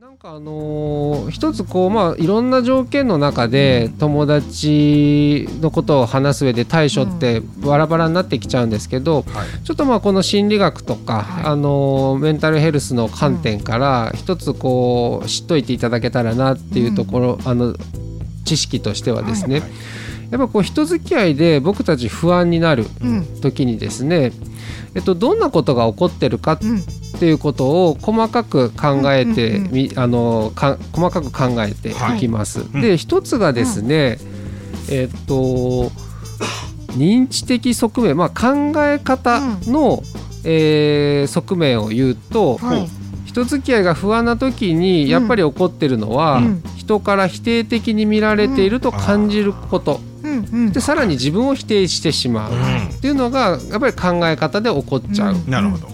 なんかあのー一つこうまあいろんな条件の中で友達のことを話す上で対処ってバラバラになってきちゃうんですけど、はい。ちょっとまあこの心理学とか、はい。あのーメンタルヘルスの観点から一つこう知っといていただけたらなっていうところ、あの知識としてはですね、はい。やっぱこう人付き合いで僕たち不安になるうん。時にですね、えっと、どんなことが起こってるかうんっていうことを細かく考えてうんうんうんみあのか細かく考えてい。きます。いで一つがですね、えっと認知的側面、まあ、考え方の、えー側面を言うと、はい。人付き合いが不安な時にやっぱり起こってるのは、うん。人から否定的に見られていると感じること、うんうん。でさらに自分を否定してしまう。っていうのがやっぱり考え方で起こっちゃう、うん。なるほど。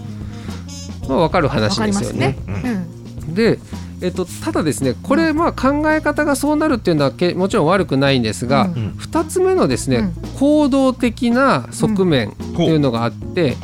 まあ、分かるわ話ですよね。。うんで、えっと、ただですねこれまあ考え方がそうなるっていうのはけもちろん悪くないんですが、うんうん2つ目のですね、うん行動的な側面っていうのがあって。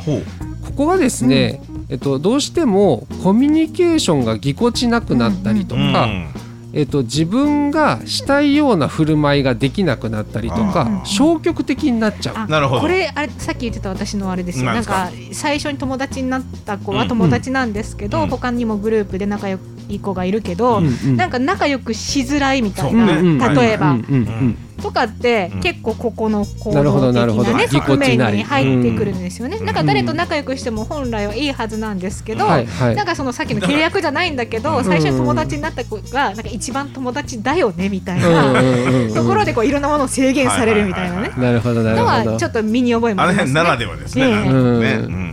ここはですね、えっと、どうしてもコミュニケーションがぎこちなくなったりとか、うんえっと、自分がしたいような振る舞いができなくなったりとかうん消極的になっちゃう。あなるほど。これあれさっき言ってた私のあれですよなんかか最初に友達になった子うんは友達なんですけど、うん他にもグループで仲良い子がいるけど、うんうん。なんか仲良くしづらいみたいな、うんうん例えば、うんうんうんとかって、うん。結構ここの行動的どなるほどなね側面に入ってくるんですよね、うん。なんか誰と仲良くしても本来はいいはずなんですけど、なんかそのさっきの契約じゃないんだけどうん。最初に友達になった子がなんか一番友達だよねみたいうんな、ところでこういろんなものを制限されるみたいなね、なるほどなるのほど。はちょっと身に覚えもあのありますね。辺ならではですね。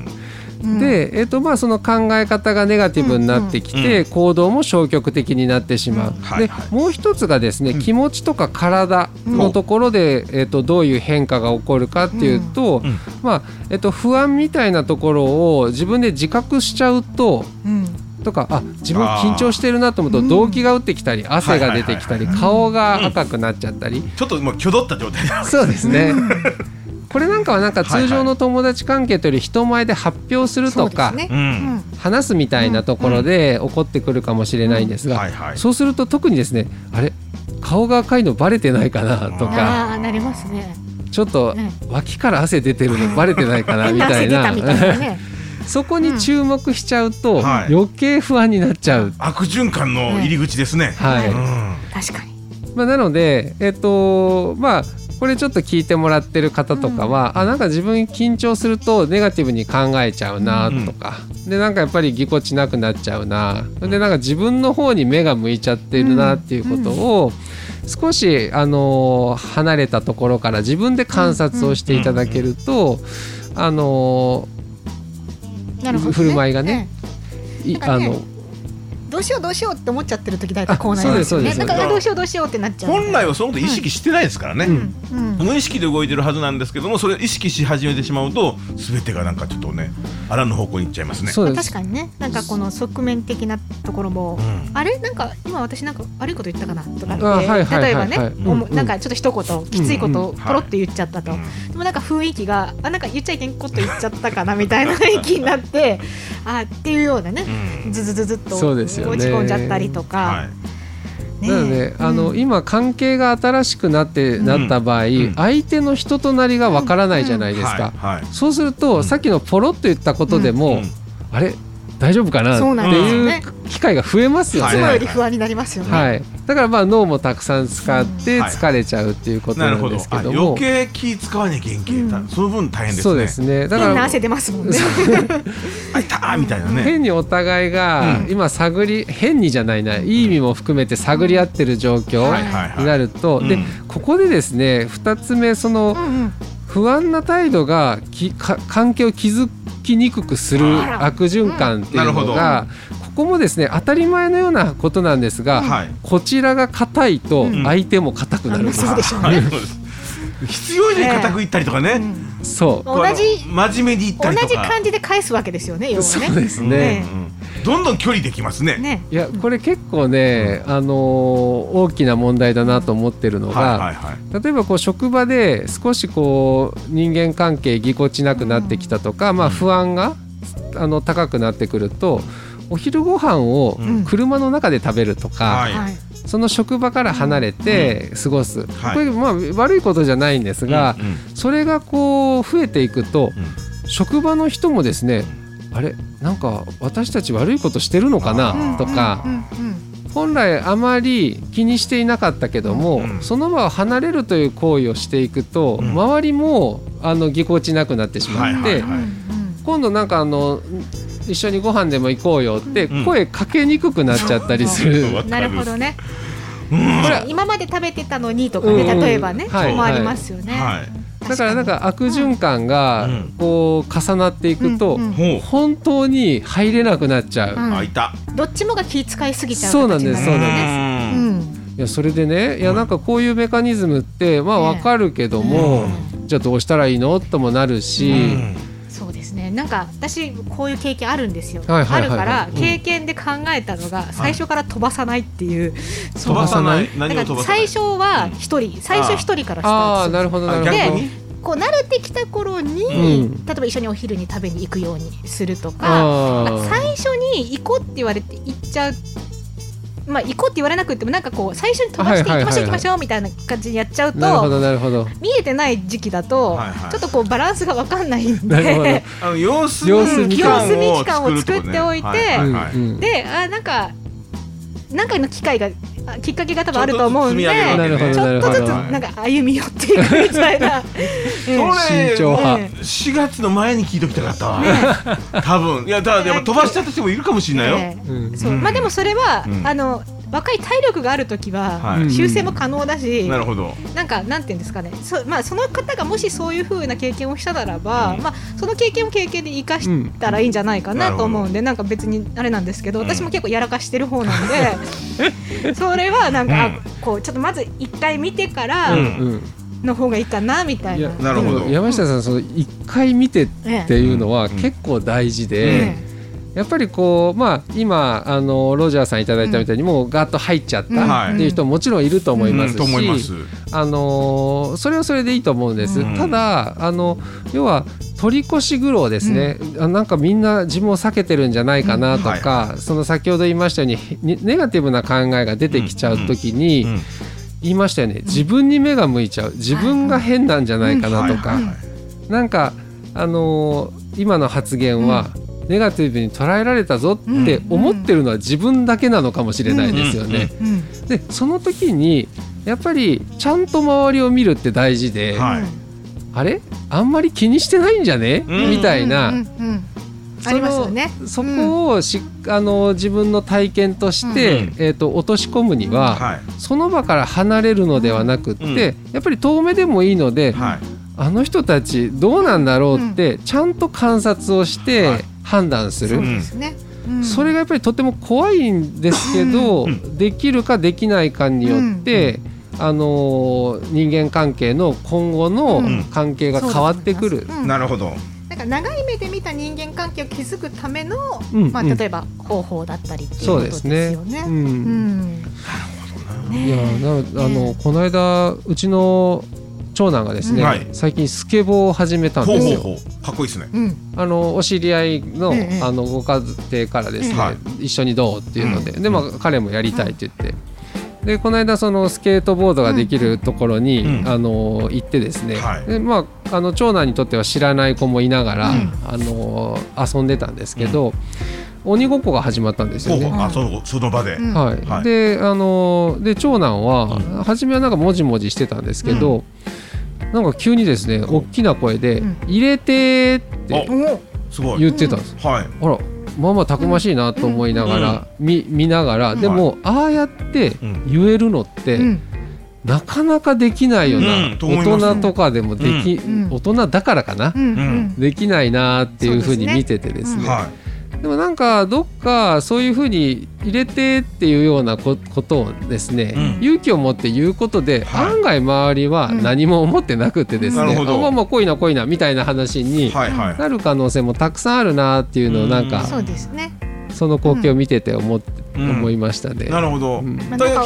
で、えっとまあ、その考え方がネガティブになってきて、うん。行動も消極的になってしまう、うん。でもう一つがですね、うん。気持ちとか体のところで、えっとどういう変化が起こるかっていうと、うん。まあえっと不安みたいなところを自分で自覚しちゃうとうん。とかあ自分緊張してるなと思うとうん動悸が打ってきたり汗が出てきたり顔が赤くなっちゃったり、ちょっともう挙動った状態だ。そうですね。これなんかはなんか通常の友達関係というより人前で発表するとか。話すみたいなところで起こってくるかもしれないんですが、はいはい。そうすると特にですねあれ顔が赤いのバレてないかなとうん、かああなりますね。ちょっとね脇から汗出てるのバレてないかな みたいな。そこに注目しちゃうとはい余計不安になっちゃう。悪循環の入り口ですね。はいうん確かに。まあ、なので、えっとまあ、これちょっと聞いてもらってる方とかは、あなんか自分緊張するとネガティブに考えちゃうなとか、でなんかやっぱりぎこちなくなっちゃうな。でなんか自分の方に目が向いちゃってるなっていうことを、少し、あのー離れたところから自分で観察をしていただけると、あのなるほど、ね。振る舞いがねねあのどうしようどうしようって思っちゃってる時だいたいこうなりますよね。あそうですそうです。なんかあどうしようどうしようってなっちゃう。本来はそのこと意識してないですからね。うんうん。無意識で動いてるはずなんですけどもそれを意識し始めてしまうと全てがなんかちょっとねあらぬ方向に行っちゃいますね。まあそうです。確かにね、なんかこの側面的なところも、うん。あれ？なんか今私なんか悪いこと言ったかなとかって、あはいはいはいはい。例えばね、なんかちょっと一言きついことをうんポロって言っちゃったと、うん。でもなんか雰囲気があなんか言っちゃいけんこと言っちゃったかなみたいな雰囲気になってあっていうようなね、うん。ずずずずっとそうですよね。落ち込んじゃったりとか、はい。ね。なので、あのうん。今関係が新しくなって、うんなった場合、ん。相手の人となりがわからないじゃないですか、はい。はい。そうすると、うん。さっきのポロッと言ったことでも、うん。あれ？大丈夫かな？っていう機会が増えますよいつもね。より不安になりますよね。はい、だからまあ脳もたくさん使って疲れちゃうっていうことなんですけども、余計気使わなきゃいけんけうん。その分大変ですね。そうですね。だから変な汗出ますもんね。あいたーみたいなね。変にお互いがうん。今探り変にじゃないな。いい意味も含めて探り合ってる状況はいはいはい。になると、でうん。ここでですね2つ目そのうんうん。不安な態度がきか関係を築きにくくする悪循環っていうなるほど。のが、ここもですね当たり前のようなことなんですが、はい。こちらが硬いとうん。相手も硬くなる。ん。です、そうでしょうね。はいそうです。必要以上に固くいったりとかね、うんそう。同じ真面目にいった同りとか。じ感じで返すわけですよね、要はね。そうですね。ね。うんうん。どんどん距離できますね。ね。いやこれ結構ね、あのー大きな問題だなと思ってるのが、はいはいはい。例えばこう職場で少しこう人間関係ぎこちなくなってきたとか、まあ、不安があの高くなってくるとお昼ご飯をうん。車の中で食べるとか、はい。はい。その職場から離れて過ごす、はい。これまあ悪いことじゃないんですが、うんうん。それがこう増えていくと、うん。職場の人もですねあれなんか私たち悪いことしてるのかあなー。とかうんうん本来あまり気にしていなかったけども、うんその場を離れるという行為をしていくと、うん。周りもあのぎこちなくなってしまって、はいはいはい。うんうん今度なんかあの一緒にご飯でも行こうよってうん。声かけにくくなっちゃったりする。わかるなるほどね。うん。これ今まで食べてたのにとかね、うん。うん例えばね、はい。もありますよね。はい。だからなんか悪循環がうん。こう重なっていくと本当に入れなくなっちゃう。うん。あいた。どっちもが気遣いすぎちゃうそうなんですそうなんです。いやそれでねいやうん。なんかこういうメカニズムってまあわかるけども、じゃあどうしたらいいの？ともなるし、うん。なんか私こういう経験あるんですよ。はいはいはいはい。あるからうん。経験で考えたのが最初から飛ばさないっていう。飛ばさない？なんかを飛ばさない？最初は一人、最初一人からスタートする。ああなるほどなるほど。こう慣れてきた頃に、うん。例えば一緒にお昼に食べに行くようにするとか、最初に行こうって言われて行っちゃう。まあ行こうって言われなくてもなんかこう最初に飛ばして行きましょう行きましょうみたいな感じにやっちゃうなるほとどなるほど。見えてない時期だとちょっとこうバランスが分かんないんであの様子様子見期間を様子見期間を作っておいてであなんかなんかの機会があきっかけが多分あると思うんでちょっとずつなんか歩み寄っていくみたいな。慎重派え4月の前に聞いときたかったわ。多分。いやだからやっぱ飛ばしちゃった人もいるかもしれないよ。まあでもそれは、うん。あの若い体力がある時ははい。修正も可能だし、なるほど。なんかなんていうんですかね。そ,、まあ、その方がもしそういう風な経験をしたならば、うん。まあ、その経験を経験で生かしたらいいんじゃないかなと思うんで、なんか別にあれなんですけどうん。私も結構やらかしてる方なんで、それはなんか、あうん。こうちょっとまず一回見てからうん。うんの方がいいかなみたいな。なるほど。山下さんその一回見てっええていうのはん。結構大事えで、やっぱりこうまあ今あのロジャーさんいただいたみたいにもうガーッと入っちゃっうん。たっていう人ももちろんいると思いますし、あのーそれはそれでいいと思うんです。うん。ただあの要は取り越し苦労ですね、あなんかみんな自分を避けてるんじゃないかなとうんか、その先ほど言いましたようににネガティブな考えが出てきちゃう時に、うん。言いましたよね。自分に目が向いちゃう。自分が変なんじゃないかなとか、なんかあのー今の発言は、ネガティブに捉えられたぞって思ってるのは自分だけなのかもしれないですよね。うんでその時にやっぱりちゃんと周りを見るって大事で、はい。あれ？あんまり気にしてないんじゃね、うん。みたいな、うんうんうんそありますよのね。そこをし、あの自分の体験として、うんえー、と落とし込むには、はい。その場から離れるのではなくって、うん。やっぱり遠目でもいいので、はい。あの人たちどうなんだろうってちゃんと観察をしてはい判断する、そうですね。うん。それがやっぱりとても怖いんですけど、うん。できるかできないかによって、あのー人間関係の今後のうん。関係が変わってくる。うん。なるほど。なんか長い目で見た人間関係を築くための、うん。まあ、うん。例えば方法だったりっていうそうことです。よね。ううん。ん。いやなあのこの間うちの長男がですね、最近スケボーを始めたんですよ。ほうほうほう。かっこいいですね。うん。あのお知り合いの,、ええあのご家庭からですね、は一緒にどうっていうので、うん。でまあ彼もやりたいって言って。でこの間そのスケートボードができるところに、うん。あの行ってですね、はい。でまあ、あの長男にとっては知らない子もいながら、うん。あの遊んでたんですけど、鬼ごっこが始まったんですよね。あそうその場で。うん。はい。はい。であので長男は、うん。初めはなんかもじもじしてたんですけど、なんか急にですね大きな声でうん「入れて」っておすごい。言ってたんです。はい。あらまあまあたくましいなと思いながら、見見ながら、でも、ああやってうん。言えるのって、うん。なかなかできないよな、大人とかでもでき、うん。大人だからかな、できないなっていうふうに見ててですね。はでもなんかどっかそういうふうに入れてっていうようなこことをですね、うん。勇気を持って言うことで、はい。案外周りは何も思ってなくてですね、なるほど。あまあまあ来いな来いなみたいな話いになる可能性もたくさんあるなっていうのをなんか、うん。そうですね。その光景を見てて思って、うん思いましたね。なるほど、うん。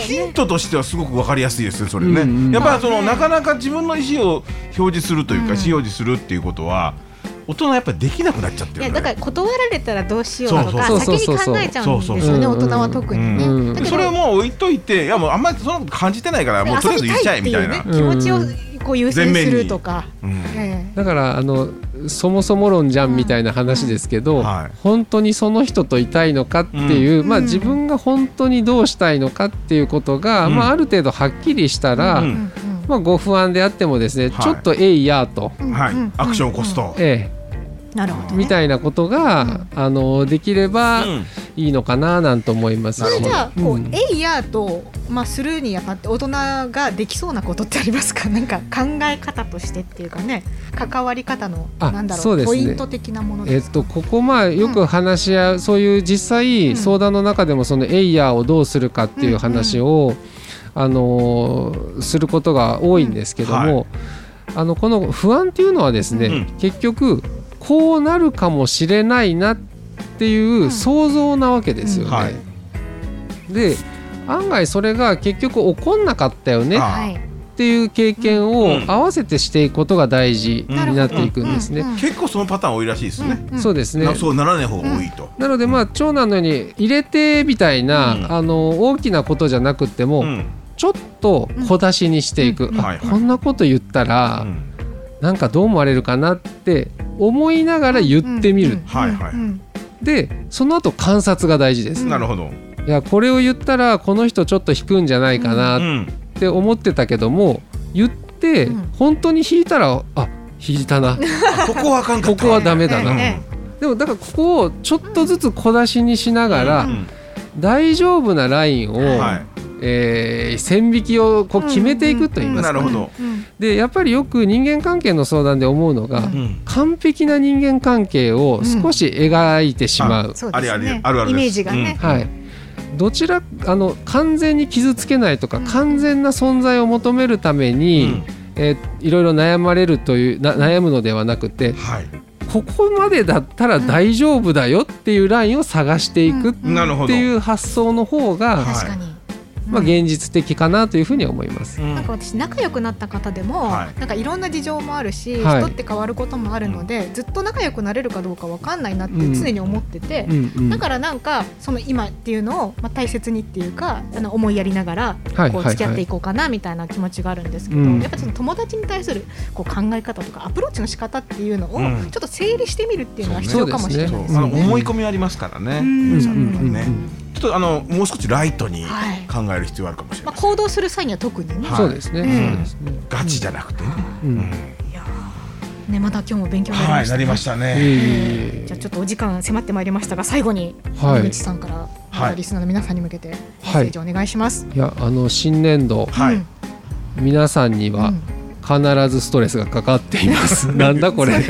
ヒントとしてはすごくわかりやすいですねそれね、うん。うんやっぱりその、なかなか自分の意思を表示するというか、うん。意思表示するっていうことは大人はやっぱりできなくなっちゃってるいやのよだから断られたらどうしようとかそう先そうそう。に考えちゃうんですよねそうそうそう。大人は特にね、うん。だけどそれをもう置いといていやもうあんまりそんなこと感じてないからもうとりあえず言っちゃえみたいな。気持ちをこう優先するとか、うん。えだからあのそもそも論じゃんみたいな話ですけど、うん。はい。本当にその人といたいのかっていう、まあ、うん自分が本当にどうしたいのかっていうことが、うん。まあ、ある程度はっきりしたら、うえうんんまあ、ご不安であってもですね、はい。ちょっとえいやと、うんはいうんアクションを起こすと。えなるほど、え、ね、みたいなことが、あのできればうん。いいのかななんて思います。それじゃあこう、うんえいやと、まあ、するにあたって大人ができそうなことってありますか？なんか考え方としてっていうかね。関わり方のあなんだろうね。ポイント的なものえっですか、と、ここまあよく話し合う、そういう実際ん。相談の中でもそのエイヤーをどうするかっていう話を、あのーすることが多いんですけども、うんはあのこの不安っていうのはですね、うん。結局こうなるかもしれないなっていう想像なわけですよね。はい。で案外それが結局起こんなかったよねっていう経験うをん。合わせてしていくことが大事になっていくんですね。うんうん。結構そのパターン多いらしいですね、そうですね。なそうならない方が多いと、なのでまあ長男のように入れてみたいな、うん。あの大きなことじゃなくっても、うん。ちょっと小出しにしていく、こんなこと言ったら、うんなんかどう思われるかなって思いながら言ってみる、はいはいうんでその後観察が大事です、うん。なるほど、いやこれを言ったらこの人ちょっと引くんじゃないかうなっん。て思ってたけども言ってうん。本当に引いたらあ引いたな。あここはあかんかここはダメだな。でもだからここをちょっとずつ小出しにしながら、うん。大丈夫なラインを、はいえー線引きをこう決めていくと言いますか、なるほど。うんでやっぱりよく人間関係の相談で思うのが、うん。うん完璧な人間関係を少し描いてしまう、あれあれあるあるイメージがね、はい、どちらあの完全に傷つけないとか、うん。完全な存在を求めるために、えーいろいろ悩まれるというな悩むのではなくてはい。ここまでだったら大丈夫だよっていうラインを探していくっうん。なるほど。ていう発想の方が、はい確かに、まあ、うん現実的かなというふうに思います。うん。なんか私仲良くなった方でも、はい。なんかいろんな事情もあるし、はい。人って変わることもあるので、ずっと仲良くなれるかどうかわかんないなってうん。常に思ってて、うんうん。だからなんかその今っていうのを、まあ、大切にっていうかあの思いやりながらはいはいこう付き合ってはいいこうかなみたいな気持ちがあるんですけど、うん。やっぱりその友達に対するこう考え方とかアプローチの仕方っていうのをうん。ちょっと整理してみるっていうのは必要かもしれないですよね。あの思い込みありますからね、うん。皆さんのうんね、ちょっとあのもう少しライトにはい。考える必要あるかもしれまあ、ません、行動する際に。は特にね。はいそうですね。ガチじゃなくて。ね、ううん。んいやーねまた今日も勉強になりました、はいなりましたね、じゃあちょっとお時間迫ってまいりましたが最後にはい。山口さんから、はい。リスナーの皆さんに向けてメッセージお願いします。えいやあの新年度はい。うん。皆さんにはうん。必ずストレスがかかっています。なんだこれ。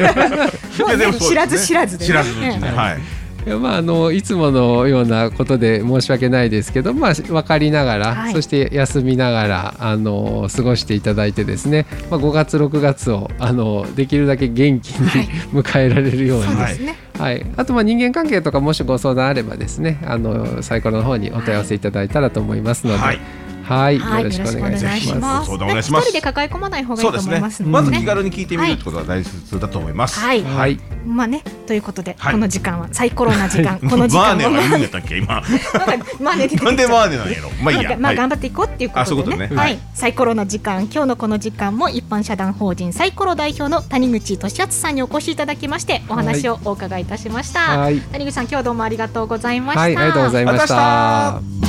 知らず知らずで、ね、知らずはい まああのいつものようなことで申し訳ないですけど、まあ分かりながら、はい。そして休みながらあの過ごしていただいてですね、まあ5月6月をあのできるだけ元気に、はい。迎えられるように。そうですね。はい、あとまあ人間関係とかもしご相談あればですねあのサイコロの方にお問い合わせいただいたらと思いますので、はい。よろしくお願いしよろしくお願いしま。ます。お願いします一人で抱え込まない方がいいうと思いますまずのでね。気軽に聞いてみるってことが大切だと思います。はい。はい、まあね、ということで、はい。この時間はサイコロな時間、この時マー間もネは言うんやったっけ今。なんかまあね、出てきちゃうなんでマーネなんやろ？まあいいや。まあ、はい。頑張っていこうっていうことでね。あそういうことね。ははい。い、サイコロの時間、今日のこの時間も一般社団法人サイコロ代表の谷口俊敦さんにお越しいただきまして、お話をお伺いいたしました。はい。谷口さん、今日はどうもありがとうございました。はい、ありがとうございました。